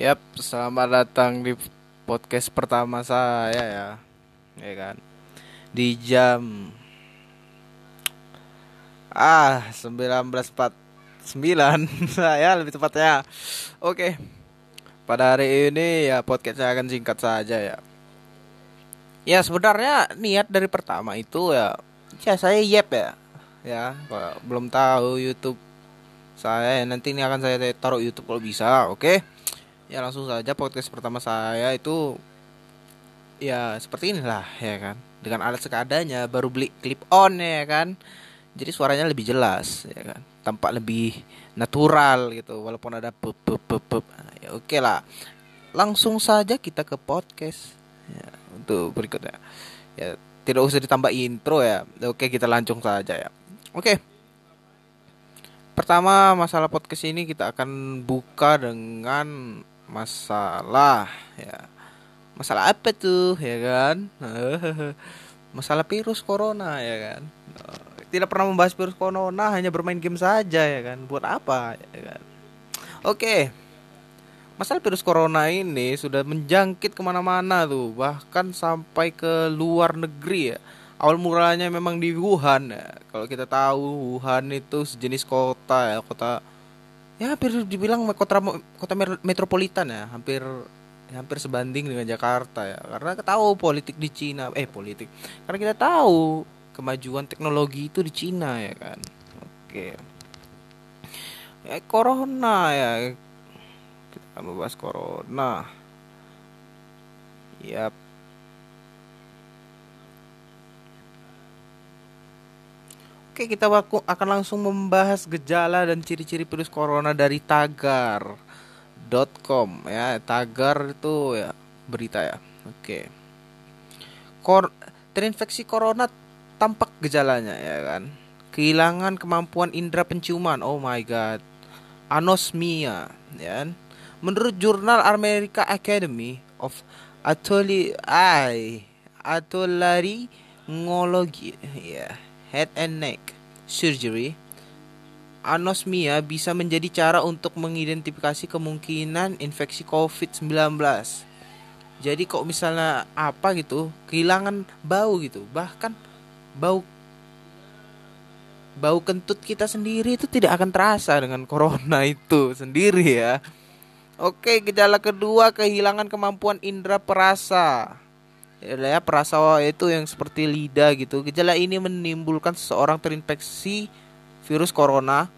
Yap, selamat datang di podcast pertama saya ya. Ya kan. Di jam ah 19.49 saya lebih tepatnya. Oke. Pada hari ini ya podcast saya akan singkat saja ya. Ya sebenarnya niat dari pertama itu ya ya saya yep ya. Ya, belum tahu YouTube saya nanti ini akan saya taruh YouTube kalau bisa, oke? Ya langsung saja podcast pertama saya itu ya seperti inilah ya kan. Dengan alat sekadanya baru beli clip on ya kan. Jadi suaranya lebih jelas ya kan. Tampak lebih natural gitu walaupun ada pup pup pup pup. Nah, ya oke lah. Langsung saja kita ke podcast ya, untuk berikutnya. Ya tidak usah ditambah intro ya. Oke kita langsung saja ya. Oke. Pertama masalah podcast ini kita akan buka dengan masalah ya. Masalah apa tuh ya kan? masalah virus corona ya kan. Tidak pernah membahas virus corona, hanya bermain game saja ya kan. Buat apa ya kan? Oke. Masalah virus corona ini sudah menjangkit ke mana-mana tuh, bahkan sampai ke luar negeri ya awal mulanya memang di Wuhan ya. Kalau kita tahu Wuhan itu sejenis kota ya, kota ya hampir dibilang kota kota metropolitan ya, hampir hampir sebanding dengan Jakarta ya. Karena kita tahu politik di Cina, eh politik. Karena kita tahu kemajuan teknologi itu di Cina ya kan. Oke. Ya corona ya. Kita akan membahas corona. Yap. Oke, kita akan langsung membahas gejala dan ciri-ciri virus corona dari tagar.com ya. Tagar itu ya berita ya. Oke. Kor terinfeksi corona tampak gejalanya ya kan. Kehilangan kemampuan indera penciuman. Oh my god. Anosmia ya kan. Menurut jurnal America Academy of Atoli Atolari Ngologi ya head and neck surgery, anosmia bisa menjadi cara untuk mengidentifikasi kemungkinan infeksi COVID-19. Jadi kok misalnya apa gitu, kehilangan bau gitu, bahkan bau bau kentut kita sendiri itu tidak akan terasa dengan corona itu sendiri ya. Oke, gejala kedua kehilangan kemampuan indera perasa ya perasa itu yang seperti lidah gitu. Gejala ini menimbulkan seseorang terinfeksi virus corona.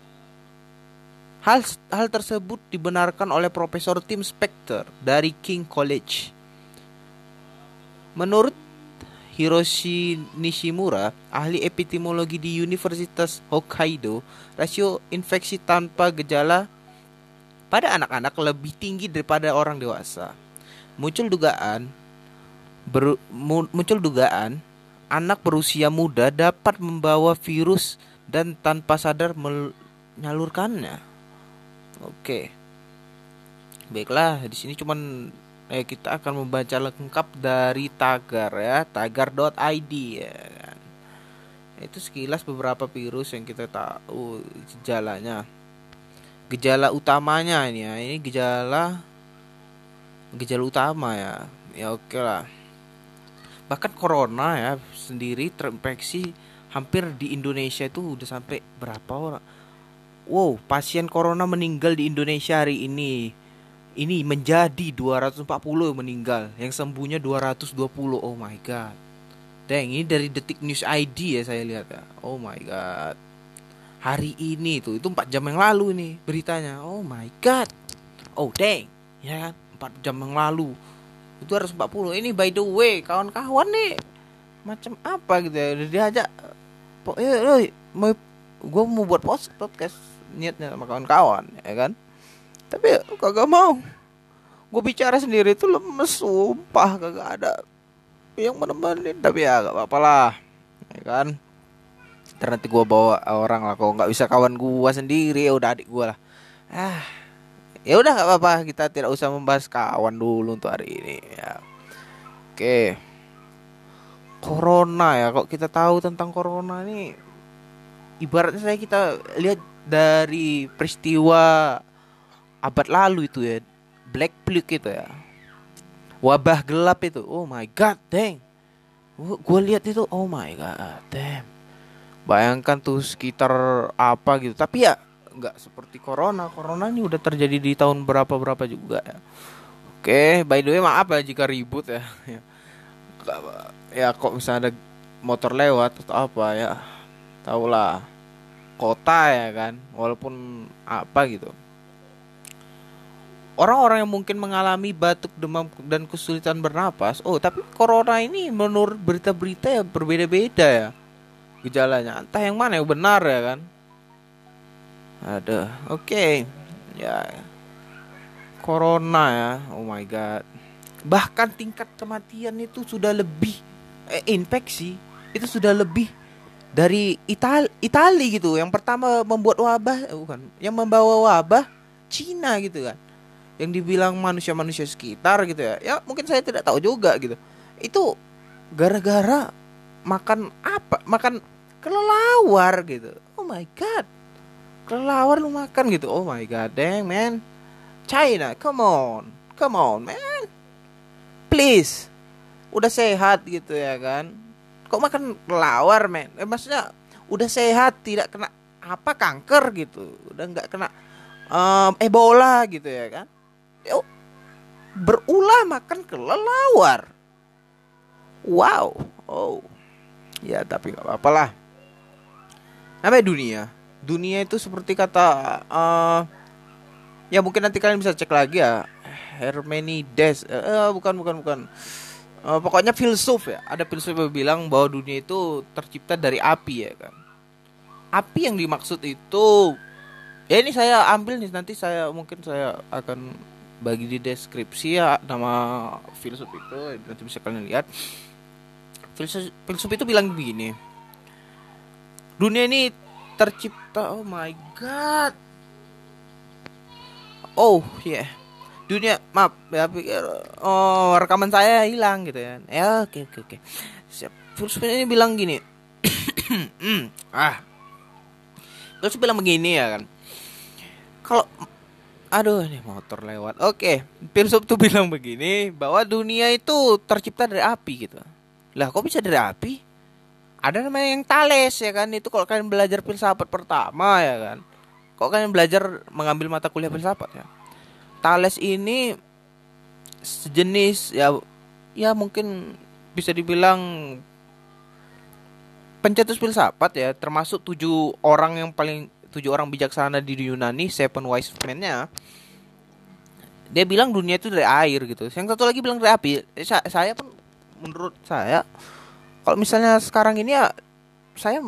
Hal hal tersebut dibenarkan oleh Profesor Tim Spector dari King College. Menurut Hiroshi Nishimura, ahli epidemiologi di Universitas Hokkaido, rasio infeksi tanpa gejala pada anak-anak lebih tinggi daripada orang dewasa. Muncul dugaan ber, muncul dugaan anak berusia muda dapat membawa virus dan tanpa sadar menyalurkannya. Oke. Baiklah, di sini cuman eh kita akan membaca lengkap dari tagar ya, tagar.id ya kan. Itu sekilas beberapa virus yang kita tahu gejalanya. Gejala utamanya ini ya, ini gejala gejala utama ya. Ya oke lah bahkan corona ya sendiri terinfeksi hampir di Indonesia itu udah sampai berapa orang. Wow pasien corona meninggal di Indonesia hari ini. Ini menjadi 240 meninggal yang sembuhnya 220 oh my god. Deng ini dari detik news ID ya saya lihat ya. Oh my god. Hari ini tuh itu 4 jam yang lalu nih beritanya. Oh my god. Oh deng ya kan 4 jam yang lalu itu harus 40 ini by the way kawan-kawan nih macam apa gitu ya udah diajak ya lo mau gue mau buat post podcast niatnya sama kawan-kawan ya kan. Tapi kagak mau. Gue bicara sendiri itu lemes sumpah kagak ada yang menemani tapi ya gak apa-apa lah ya kan. Ntar nanti gue bawa orang lah kalau nggak bisa kawan gue sendiri ya udah adik gue lah. Ah ya udah nggak apa-apa kita tidak usah membahas kawan dulu untuk hari ini ya oke corona ya kok kita tahu tentang corona ini ibaratnya saya kita lihat dari peristiwa abad lalu itu ya Black Plague itu ya. Wabah gelap itu. Oh my god, dang. Gue lihat itu, oh my god, damn. Bayangkan tuh sekitar apa gitu. Tapi ya nggak seperti corona. Corona ini udah terjadi di tahun berapa berapa juga ya. Oke, by the way maaf ya jika ribut ya. ya kok misalnya ada motor lewat atau apa ya. Tahulah kota ya kan, walaupun apa gitu. Orang-orang yang mungkin mengalami batuk, demam dan kesulitan bernapas, oh tapi corona ini menurut berita-berita ya berbeda-beda ya gejalanya. Entah yang mana yang benar ya kan. Ada, oke, okay. ya corona ya, oh my god. Bahkan tingkat kematian itu sudah lebih eh, infeksi itu sudah lebih dari Itali, Itali gitu. Yang pertama membuat wabah, eh, bukan, yang membawa wabah Cina gitu kan. Yang dibilang manusia-manusia sekitar gitu ya. Ya mungkin saya tidak tahu juga gitu. Itu gara-gara makan apa? Makan kelelawar gitu. Oh my god kelelawar lu makan gitu. Oh my god dang man. China come on. Come on man. Please. Udah sehat gitu ya kan. Kok makan kelelawar man? Eh, maksudnya udah sehat tidak kena apa kanker gitu. Udah nggak kena um, ebola gitu ya kan. Yo, berulah makan kelelawar. Wow. Oh. Ya tapi nggak apa-apa lah. Namanya dunia dunia itu seperti kata uh, ya mungkin nanti kalian bisa cek lagi ya. Hermenides. Uh, bukan bukan bukan. Uh, pokoknya filsuf ya. Ada filsuf yang bilang bahwa dunia itu tercipta dari api ya kan. Api yang dimaksud itu ya ini saya ambil nih nanti saya mungkin saya akan bagi di deskripsi ya nama filsuf itu. Nanti bisa kalian lihat. Filsuf filsuf itu bilang begini. Dunia ini tercipta oh my god. Oh ya yeah. dunia maaf ya pikir oh rekaman saya hilang gitu ya. Ya oke oke oke. Siap. Terus ini bilang gini. Ah. Terus bilang begini ya kan. Kalau aduh ini motor lewat. Oke filsuf tuh bilang begini bahwa dunia itu tercipta dari api gitu. Lah kok bisa dari api ada namanya yang Tales ya kan? Itu kalau kalian belajar filsafat pertama ya kan? Kok kalian belajar mengambil mata kuliah filsafat ya? Tales ini sejenis ya ya mungkin bisa dibilang pencetus filsafat ya. Termasuk tujuh orang yang paling tujuh orang bijaksana di Yunani seven wise men-nya. Dia bilang dunia itu dari air gitu. Yang satu lagi bilang dari api. Saya pun menurut saya kalau misalnya sekarang ini ya saya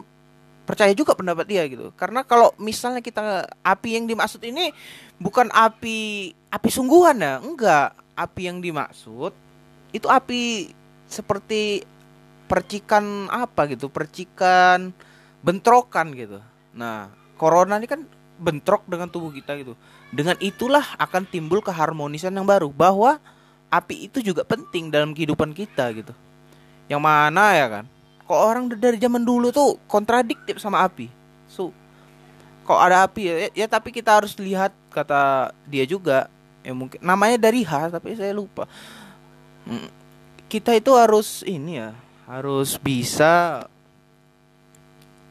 percaya juga pendapat dia gitu. Karena kalau misalnya kita api yang dimaksud ini bukan api api sungguhan ya enggak. Api yang dimaksud itu api seperti percikan apa gitu percikan bentrokan gitu. Nah corona ini kan bentrok dengan tubuh kita gitu. Dengan itulah akan timbul keharmonisan yang baru bahwa api itu juga penting dalam kehidupan kita gitu yang mana ya kan? Kok orang dari zaman dulu tuh kontradiktif sama api. So, kok ada api ya, ya tapi kita harus lihat kata dia juga ya mungkin namanya dari H tapi saya lupa. Hmm, kita itu harus ini ya, harus bisa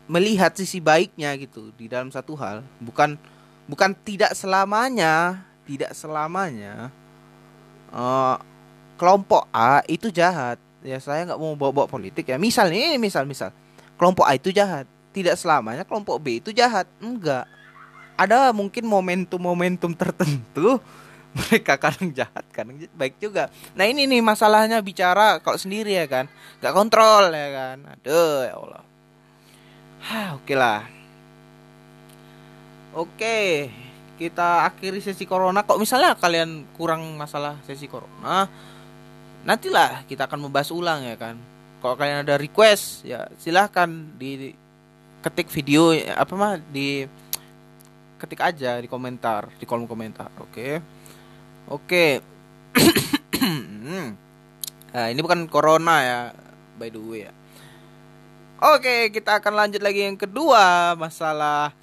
melihat sisi baiknya gitu di dalam satu hal, bukan bukan tidak selamanya, tidak selamanya uh, kelompok A itu jahat ya saya nggak mau bawa-bawa politik ya. Misal ini misal misal. Kelompok A itu jahat. Tidak selamanya kelompok B itu jahat. Enggak. Ada mungkin momentum-momentum tertentu mereka kadang jahat kadang baik juga. Nah ini nih masalahnya bicara kalau sendiri ya kan. Nggak kontrol ya kan. Aduh ya Allah. Hah, oke lah. Oke kita akhiri sesi corona. Kok misalnya kalian kurang masalah sesi corona nantilah kita akan membahas ulang ya kan kalau kalian ada request ya silahkan di ketik video apa mah di ketik aja di komentar di kolom komentar oke okay? oke okay. nah ini bukan corona ya by the way ya oke kita akan lanjut lagi yang kedua masalah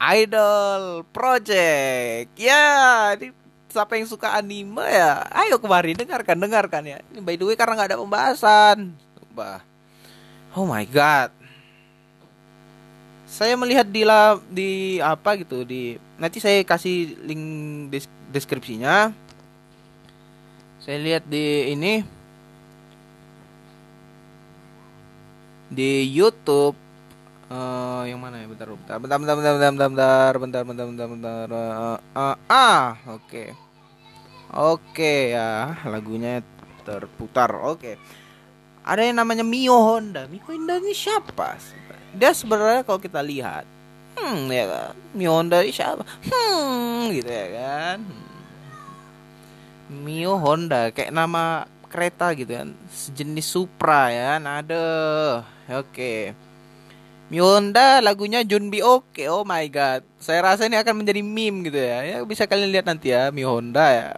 idol project ya ini siapa yang suka anime ya ayo kemari dengarkan dengarkan ya ini by the way karena nggak ada pembahasan Bah. oh my god saya melihat di la, di apa gitu di nanti saya kasih link des, deskripsinya saya lihat di ini di YouTube uh, yang mana ya bentar bentar bentar bentar bentar bentar bentar bentar bentar bentar bentar bentar uh, uh, ah oke okay. Oke ya lagunya terputar. Oke. Ada yang namanya Mio Honda. Mio Honda ini siapa dia sebenarnya kalau kita lihat hmm ya kan Mio Honda ini siapa? Hmm gitu ya kan? Mio Honda kayak nama kereta gitu kan. Sejenis Supra ya nah ada oke. Mio Honda lagunya Junbi Oke. Oh my god. Saya rasa ini akan menjadi meme gitu ya. Ya bisa kalian lihat nanti ya Mio Honda ya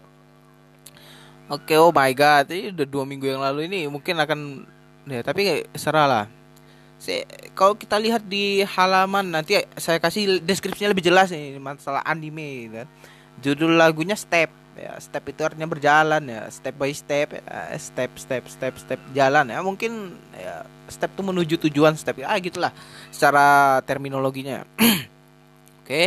oke okay, oh my god ini udah dua minggu yang lalu ini mungkin akan ya tapi serah lah saya, kalau kita lihat di halaman nanti saya kasih deskripsinya lebih jelas nih masalah anime kan. Judul lagunya Step ya. Step itu artinya berjalan ya, step by step ya. step step step step jalan ya. Mungkin ya step itu menuju tujuan step ah gitulah secara terminologinya. Oke. Okay.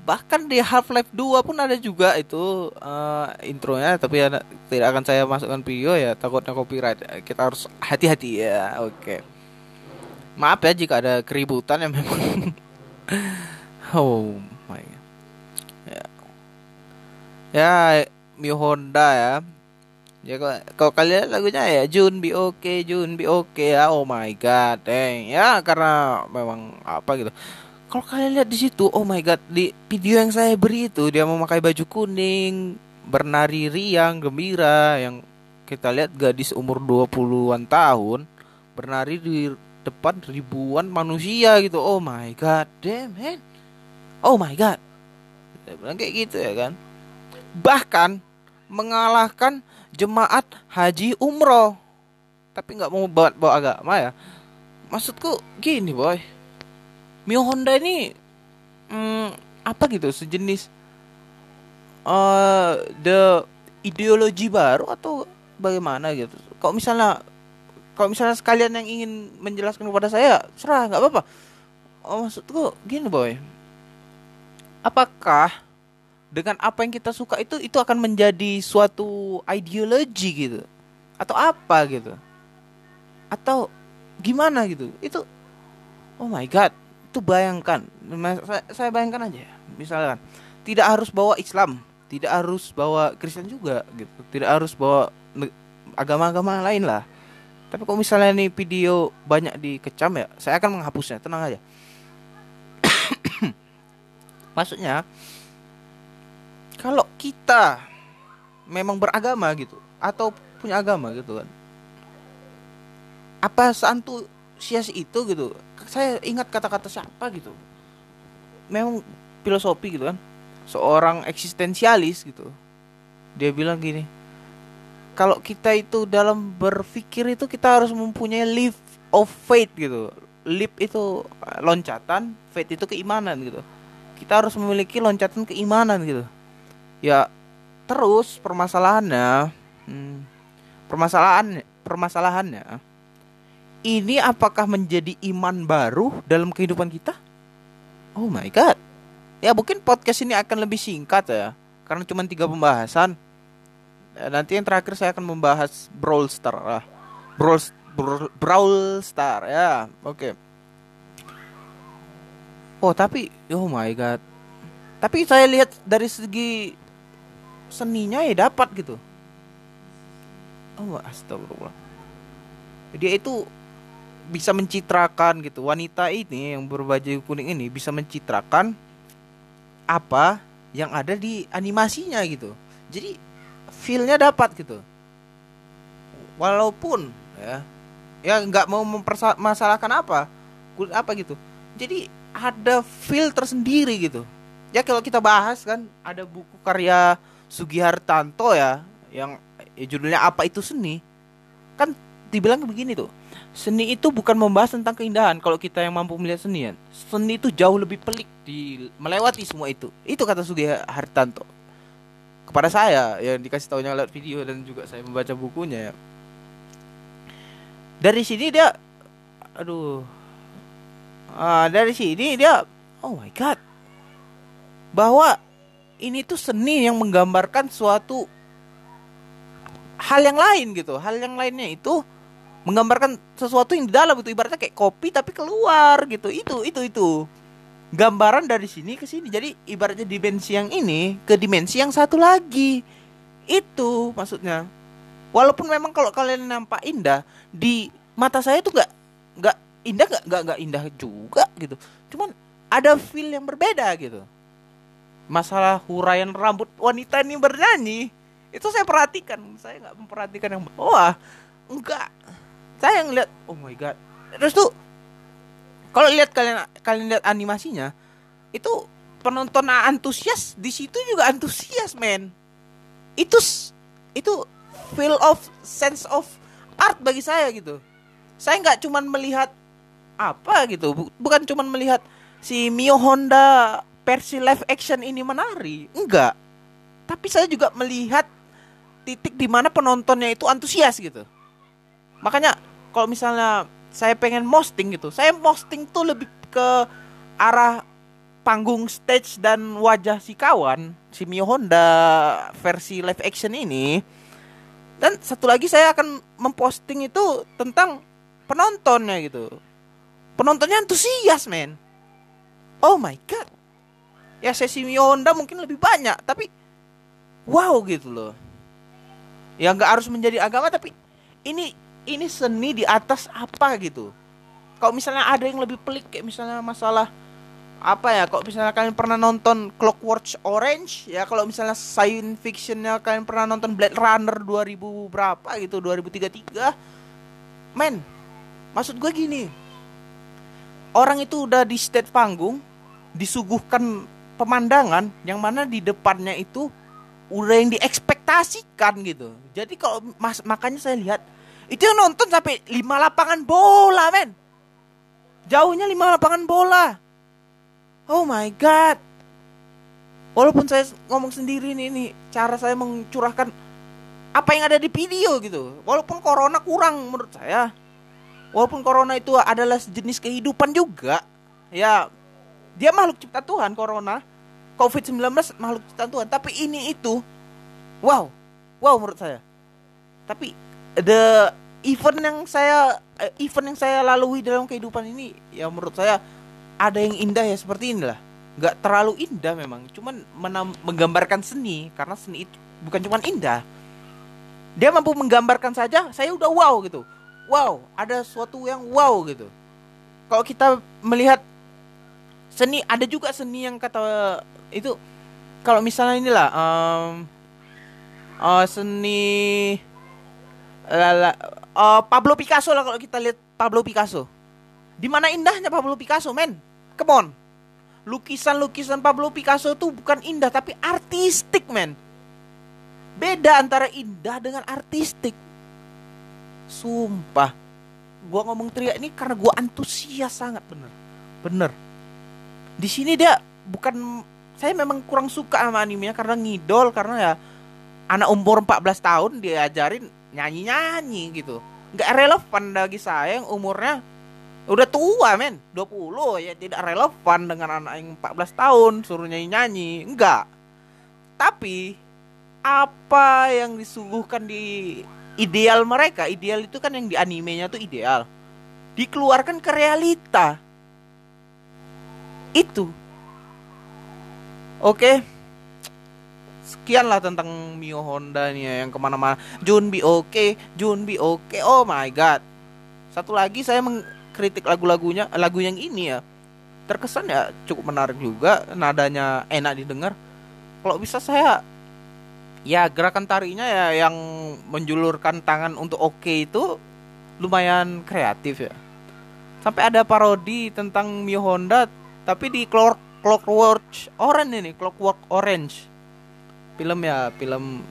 Bahkan di Half-Life 2 pun ada juga itu uh, intronya tapi ya, tidak akan saya masukkan video ya takutnya copyright. Kita harus hati-hati ya. Oke. Okay maaf ya jika ada keributan yang memang oh my God. ya ya Mio Honda ya ya kalau kalian lagunya ya Jun be okay Jun be okay ya oh my god dang ya karena memang apa gitu kalau kalian lihat di situ oh my god di video yang saya beri itu dia memakai baju kuning bernari riang gembira yang kita lihat gadis umur 20-an tahun bernari di depan ribuan manusia gitu. Oh my god damn man. Oh my god. Dia bilang kayak gitu ya kan. Bahkan mengalahkan jemaat haji umroh. Tapi nggak mau bawa bawa agama ya. Maksudku gini boy Mio Honda ini hmm, apa gitu sejenis uh, the ideologi baru atau bagaimana gitu. Kalau misalnya kalau misalnya sekalian yang ingin menjelaskan kepada saya serah nggak apa-apa. Oh maksudku gini boy. Apakah dengan apa yang kita suka itu itu akan menjadi suatu ideologi gitu? Atau apa gitu? Atau gimana gitu? Itu oh my god itu bayangkan saya, bayangkan aja misalkan tidak harus bawa Islam tidak harus bawa Kristen juga gitu tidak harus bawa agama-agama lain lah tapi kalau misalnya nih video banyak dikecam ya, saya akan menghapusnya, tenang aja. Maksudnya kalau kita memang beragama gitu atau punya agama gitu kan. Apa seantusias itu gitu? Saya ingat kata-kata siapa gitu. Memang filosofi gitu kan. Seorang eksistensialis gitu. Dia bilang gini, kalau kita itu dalam berpikir itu kita harus mempunyai leap of faith gitu leap itu eh, loncatan faith itu keimanan gitu kita harus memiliki loncatan keimanan gitu ya terus permasalahannya hmm, permasalahan permasalahannya ini apakah menjadi iman baru dalam kehidupan kita oh my god ya mungkin podcast ini akan lebih singkat ya karena cuma tiga pembahasan Eh, nanti yang terakhir saya akan membahas Brawl Star lah. Brawl Brawl Star ya. Oke. Okay. Oh, tapi oh my god. Tapi saya lihat dari segi seninya ya dapat gitu. Oh, astagfirullah. Dia itu bisa mencitrakan gitu. Wanita ini yang berbaju kuning ini bisa mencitrakan apa yang ada di animasinya gitu. Jadi feelnya dapat gitu walaupun ya ya nggak mau mempermasalahkan apa apa gitu jadi ada feel tersendiri gitu ya kalau kita bahas kan ada buku karya Sugihartanto ya yang ya, judulnya apa itu seni kan dibilang begini tuh seni itu bukan membahas tentang keindahan kalau kita yang mampu melihat seni ya seni itu jauh lebih pelik di melewati semua itu itu kata Sugihartanto kepada saya yang dikasih tahunya lewat video dan juga saya membaca bukunya ya. Dari sini dia aduh. Uh, dari sini dia oh my god. Bahwa ini tuh seni yang menggambarkan suatu hal yang lain gitu. Hal yang lainnya itu menggambarkan sesuatu yang di dalam itu ibaratnya kayak kopi tapi keluar gitu. Itu itu itu gambaran dari sini ke sini. Jadi ibaratnya dimensi yang ini ke dimensi yang satu lagi. Itu maksudnya. Walaupun memang kalau kalian nampak indah di mata saya itu nggak nggak indah nggak nggak nggak indah juga gitu. Cuman ada feel yang berbeda gitu. Masalah huraian rambut wanita ini bernyanyi itu saya perhatikan. Saya nggak memperhatikan yang wah enggak. Saya yang lihat oh my god. Terus tuh kalau lihat kalian kalian lihat animasinya itu penonton antusias di situ juga antusias men. Itu itu feel of sense of art bagi saya gitu. Saya nggak cuman melihat apa gitu. Bukan cuman melihat si Mio Honda versi live action ini menari enggak. Tapi saya juga melihat titik di mana penontonnya itu antusias gitu. Makanya kalau misalnya saya pengen posting gitu saya posting tuh lebih ke arah panggung stage dan wajah si kawan si Mio Honda versi live action ini. Dan satu lagi saya akan memposting itu tentang penontonnya gitu. Penontonnya antusias men. Oh my god. Ya sesi Mio Honda mungkin lebih banyak tapi wow gitu loh. Ya nggak harus menjadi agama tapi ini ini seni di atas apa gitu? Kalau misalnya ada yang lebih pelik kayak misalnya masalah apa ya kok misalnya kalian pernah nonton Clockwork Orange ya kalau misalnya science fictionnya kalian pernah nonton Blade Runner 2000 berapa gitu 2033 men maksud gue gini orang itu udah di stage panggung disuguhkan pemandangan yang mana di depannya itu udah yang diekspektasikan gitu. Jadi kalau mas makanya saya lihat itu yang nonton sampai lima lapangan bola, men. Jauhnya lima lapangan bola. Oh my god. Walaupun saya ngomong sendiri nih, nih cara saya mencurahkan apa yang ada di video gitu. Walaupun corona kurang menurut saya. Walaupun corona itu adalah jenis kehidupan juga. Ya, dia makhluk cipta Tuhan corona. COVID-19 makhluk cipta Tuhan, tapi ini itu wow. Wow menurut saya. Tapi the event yang saya eh, event yang saya lalui dalam kehidupan ini ya menurut saya ada yang indah ya seperti inilah. Nggak terlalu indah memang cuman menam, menggambarkan seni karena seni itu bukan cuman indah. Dia mampu menggambarkan saja saya udah wow gitu. Wow ada suatu yang wow gitu. Kalau kita melihat seni ada juga seni yang kata itu kalau misalnya inilah um, uh, seni lala, uh, Pablo Picasso lah kalau kita lihat Pablo Picasso. Di mana indahnya Pablo Picasso, men? Come on. Lukisan-lukisan Pablo Picasso tuh bukan indah tapi artistik, men. Beda antara indah dengan artistik. Sumpah. Gua ngomong teriak ini karena gua antusias sangat bener. Bener. Di sini dia bukan saya memang kurang suka sama animenya karena ngidol karena ya anak umur 14 tahun diajarin nyanyi-nyanyi gitu. Nggak relevan bagi saya yang umurnya udah tua men. 20 ya tidak relevan dengan anak yang 14 tahun suruh nyanyi-nyanyi. Enggak tapi apa yang disuguhkan di ideal mereka ideal itu kan yang di animenya tuh ideal. Dikeluarkan ke realita. Itu. Oke? okay sekian lah tentang Mio Honda nih ya, yang ke mana-mana. Junbi oke okay, Junbi oke. Okay. oh my god. Satu lagi saya mengkritik lagu-lagunya lagu yang ini ya. Terkesan ya cukup menarik juga. Nadanya enak didengar. Kalau bisa saya ya gerakan tarinya ya yang menjulurkan tangan untuk oke okay itu lumayan kreatif ya. Sampai ada parodi tentang Mio Honda tapi di Clock Clockwork Orange ini Clockwork Orange film ya film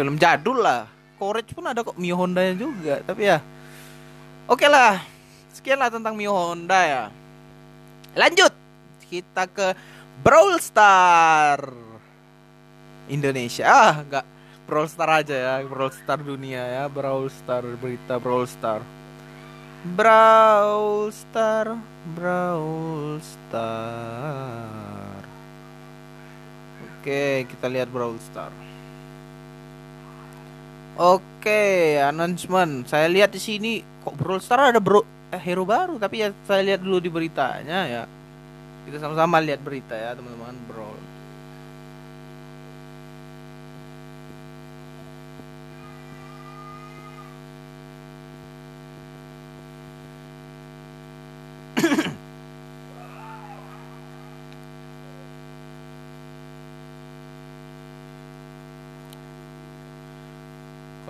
film jadul lah. Courage pun ada kok Mio Honda juga tapi ya. Oke okay lah sekian lah tentang Mio Honda ya. Lanjut kita ke Brawl Star. Indonesia. Ah nggak Brawl Star aja ya Brawl Star dunia ya Brawl Star berita Brawl Star. Brawl Star Brawl Star Oke kita lihat Brawl Star. Oke announcement. Saya lihat di sini kok Brawl Star ada bro eh, hero baru tapi ya saya lihat dulu di beritanya ya. Kita sama-sama lihat berita ya teman-teman Brawl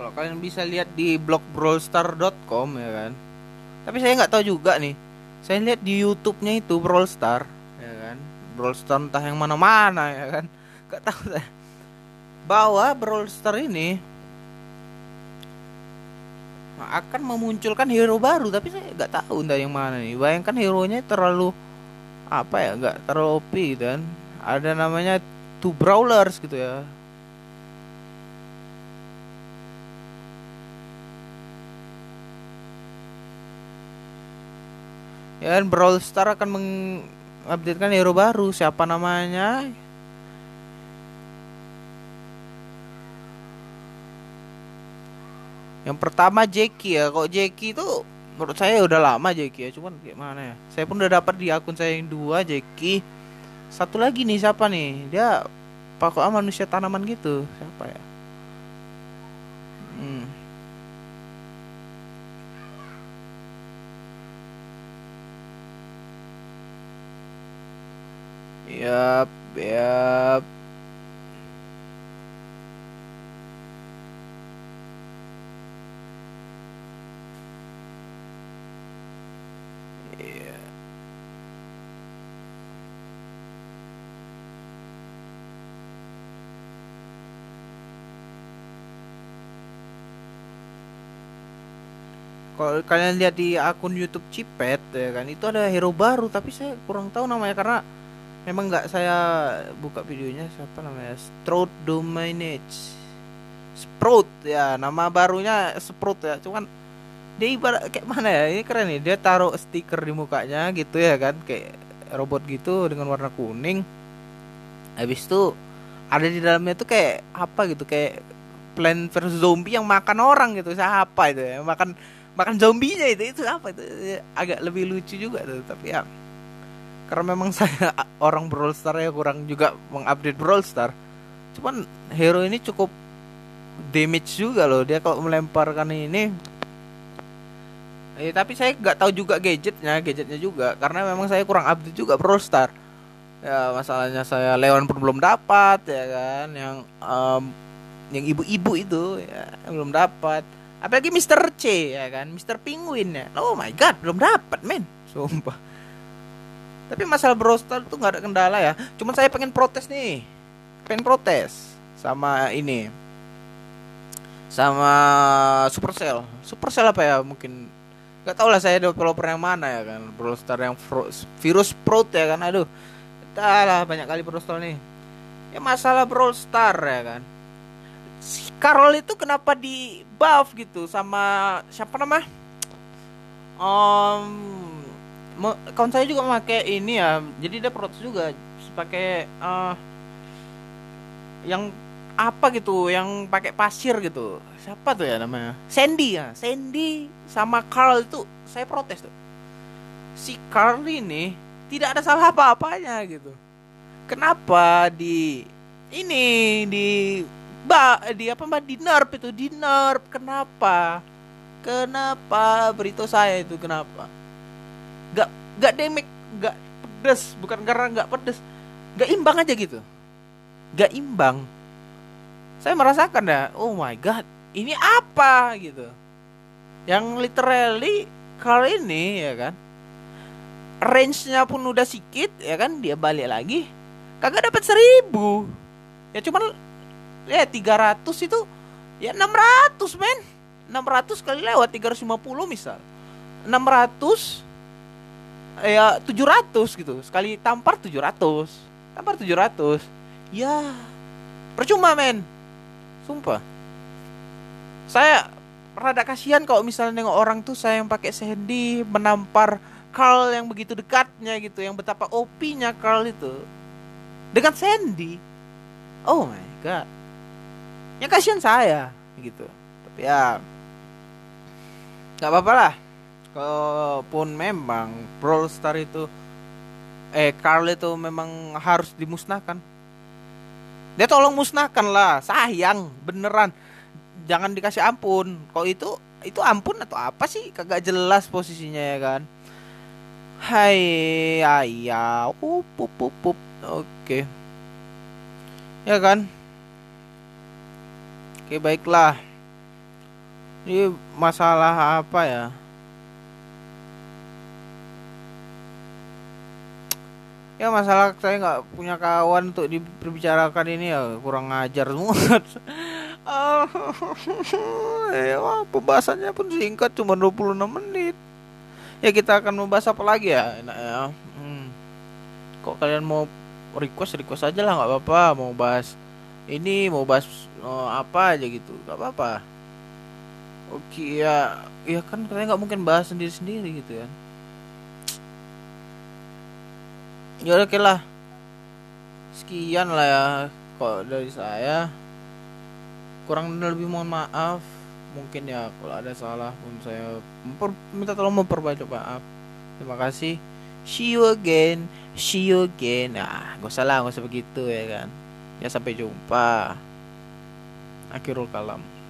Kalau kalian bisa lihat di blog brawlstar.com ya kan. Tapi saya nggak tahu juga nih. Saya lihat di YouTube-nya itu Brawlstar ya kan. Brawlstar entah yang mana-mana ya kan. Gak tahu saya. Bahwa Brawlstar ini akan memunculkan hero baru tapi saya nggak tahu entah yang mana nih bayangkan hero nya terlalu apa ya nggak terlalu OP dan ada namanya two brawlers gitu ya Ya kan Brawl Star akan mengupdatekan hero baru. Siapa namanya? Yang pertama Jackie ya. Kok Jackie itu menurut saya udah lama Jackie ya. Cuman gimana ya? Saya pun udah dapat di akun saya yang dua Jackie. Satu lagi nih siapa nih? Dia pakai manusia tanaman gitu. Siapa ya? Yap, yap. Kalau kalian lihat di akun YouTube Cipet ya kan itu ada hero baru tapi saya kurang tahu namanya karena memang nggak saya buka videonya siapa namanya? Stroud Dominage Sprout ya nama barunya Sprout ya. Cuman dia ibarat kayak mana ya? Ini keren nih dia taruh stiker di mukanya gitu ya kan? Kayak robot gitu dengan warna kuning. Habis itu ada di dalamnya tuh kayak apa gitu? Kayak Plant vs Zombie yang makan orang gitu. Siapa itu ya? Makan makan zombinya itu. Itu apa itu? Agak lebih lucu juga tuh tapi ya karena memang saya orang Brawl Star ya kurang juga mengupdate Brawl Star cuman hero ini cukup damage juga loh. Dia kalau melemparkan ini eh tapi saya nggak tahu juga gadgetnya gadgetnya juga. Karena memang saya kurang update juga Brawl Star ya masalahnya saya Leon pun belum dapat ya kan? Yang um, yang ibu-ibu itu ya belum dapat. Apalagi Mr. C ya kan? Mr. Penguin ya. Oh my god belum dapat men. Sumpah tapi masalah browser tuh nggak ada kendala ya. Cuman saya pengen protes nih. Pengen protes sama ini. Sama Supercell. Supercell apa ya mungkin nggak tahu lah saya developer yang mana ya kan. Browser yang virus Prout ya kan. Aduh. lah banyak kali browser nih. Ya masalah Brawl ya kan. Si Carol itu kenapa di buff gitu sama siapa nama? Um, kawan saya juga pakai ini ya jadi dia protes juga pakai uh, yang apa gitu yang pakai pasir gitu. Siapa tuh ya namanya? Sandy ya Sandy sama Carl itu saya protes tuh. Si Carl ini tidak ada salah apa-apanya gitu. Kenapa di ini di ba di apa mbak di nerf itu di nerf kenapa? Kenapa? Beritahu saya itu kenapa gak gak demek gak pedes bukan karena gak pedes. Gak imbang aja gitu. Gak imbang. Saya merasakan ya oh my god ini apa gitu. Yang literally kali ini ya kan range-nya pun udah sedikit ya kan dia balik lagi kagak dapat seribu. Ya cuman ya 300 itu ya 600 men. 600 kali lewat 350 misal. 600 ya 700 gitu. Sekali tampar 700 tampar 700 ya percuma men. Sumpah. Saya rada kasihan kalau misalnya nengok orang tuh saya yang pakai Sandy menampar Carl yang begitu dekatnya gitu yang betapa opinya Carl itu. Dengan Sandy oh my god. Yang kasihan saya gitu. Tapi ya nggak apa-apa lah kalaupun memang Brawl Star itu eh Carl itu memang harus dimusnahkan. Dia tolong musnahkan lah sayang beneran. Jangan dikasih ampun. Kok itu itu ampun atau apa sih? Kagak jelas posisinya ya kan? Hai ayah. Up up up, up. oke. Ya kan? Oke baiklah. Ini masalah apa ya ya masalah saya nggak punya kawan untuk diperbicarakan ini ya kurang ngajar semua. Uh, ya pembahasannya pun singkat cuma 26 menit. Ya kita akan membahas apa lagi ya? Enak ya. Hmm. kok kalian mau request request aja lah nggak apa-apa. Mau bahas ini mau bahas oh, apa aja gitu. Nggak apa-apa. Oke ya ya kan kalian nggak mungkin bahas sendiri sendiri gitu kan ya oke lah. Sekian lah ya kok dari saya. Kurang lebih mohon maaf. Mungkin ya kalau ada salah pun saya minta tolong memperbaiki maaf. Terima kasih. See you again. See you again. Ah gak usah lah gak usah begitu ya kan. Ya sampai jumpa. Akhirul kalam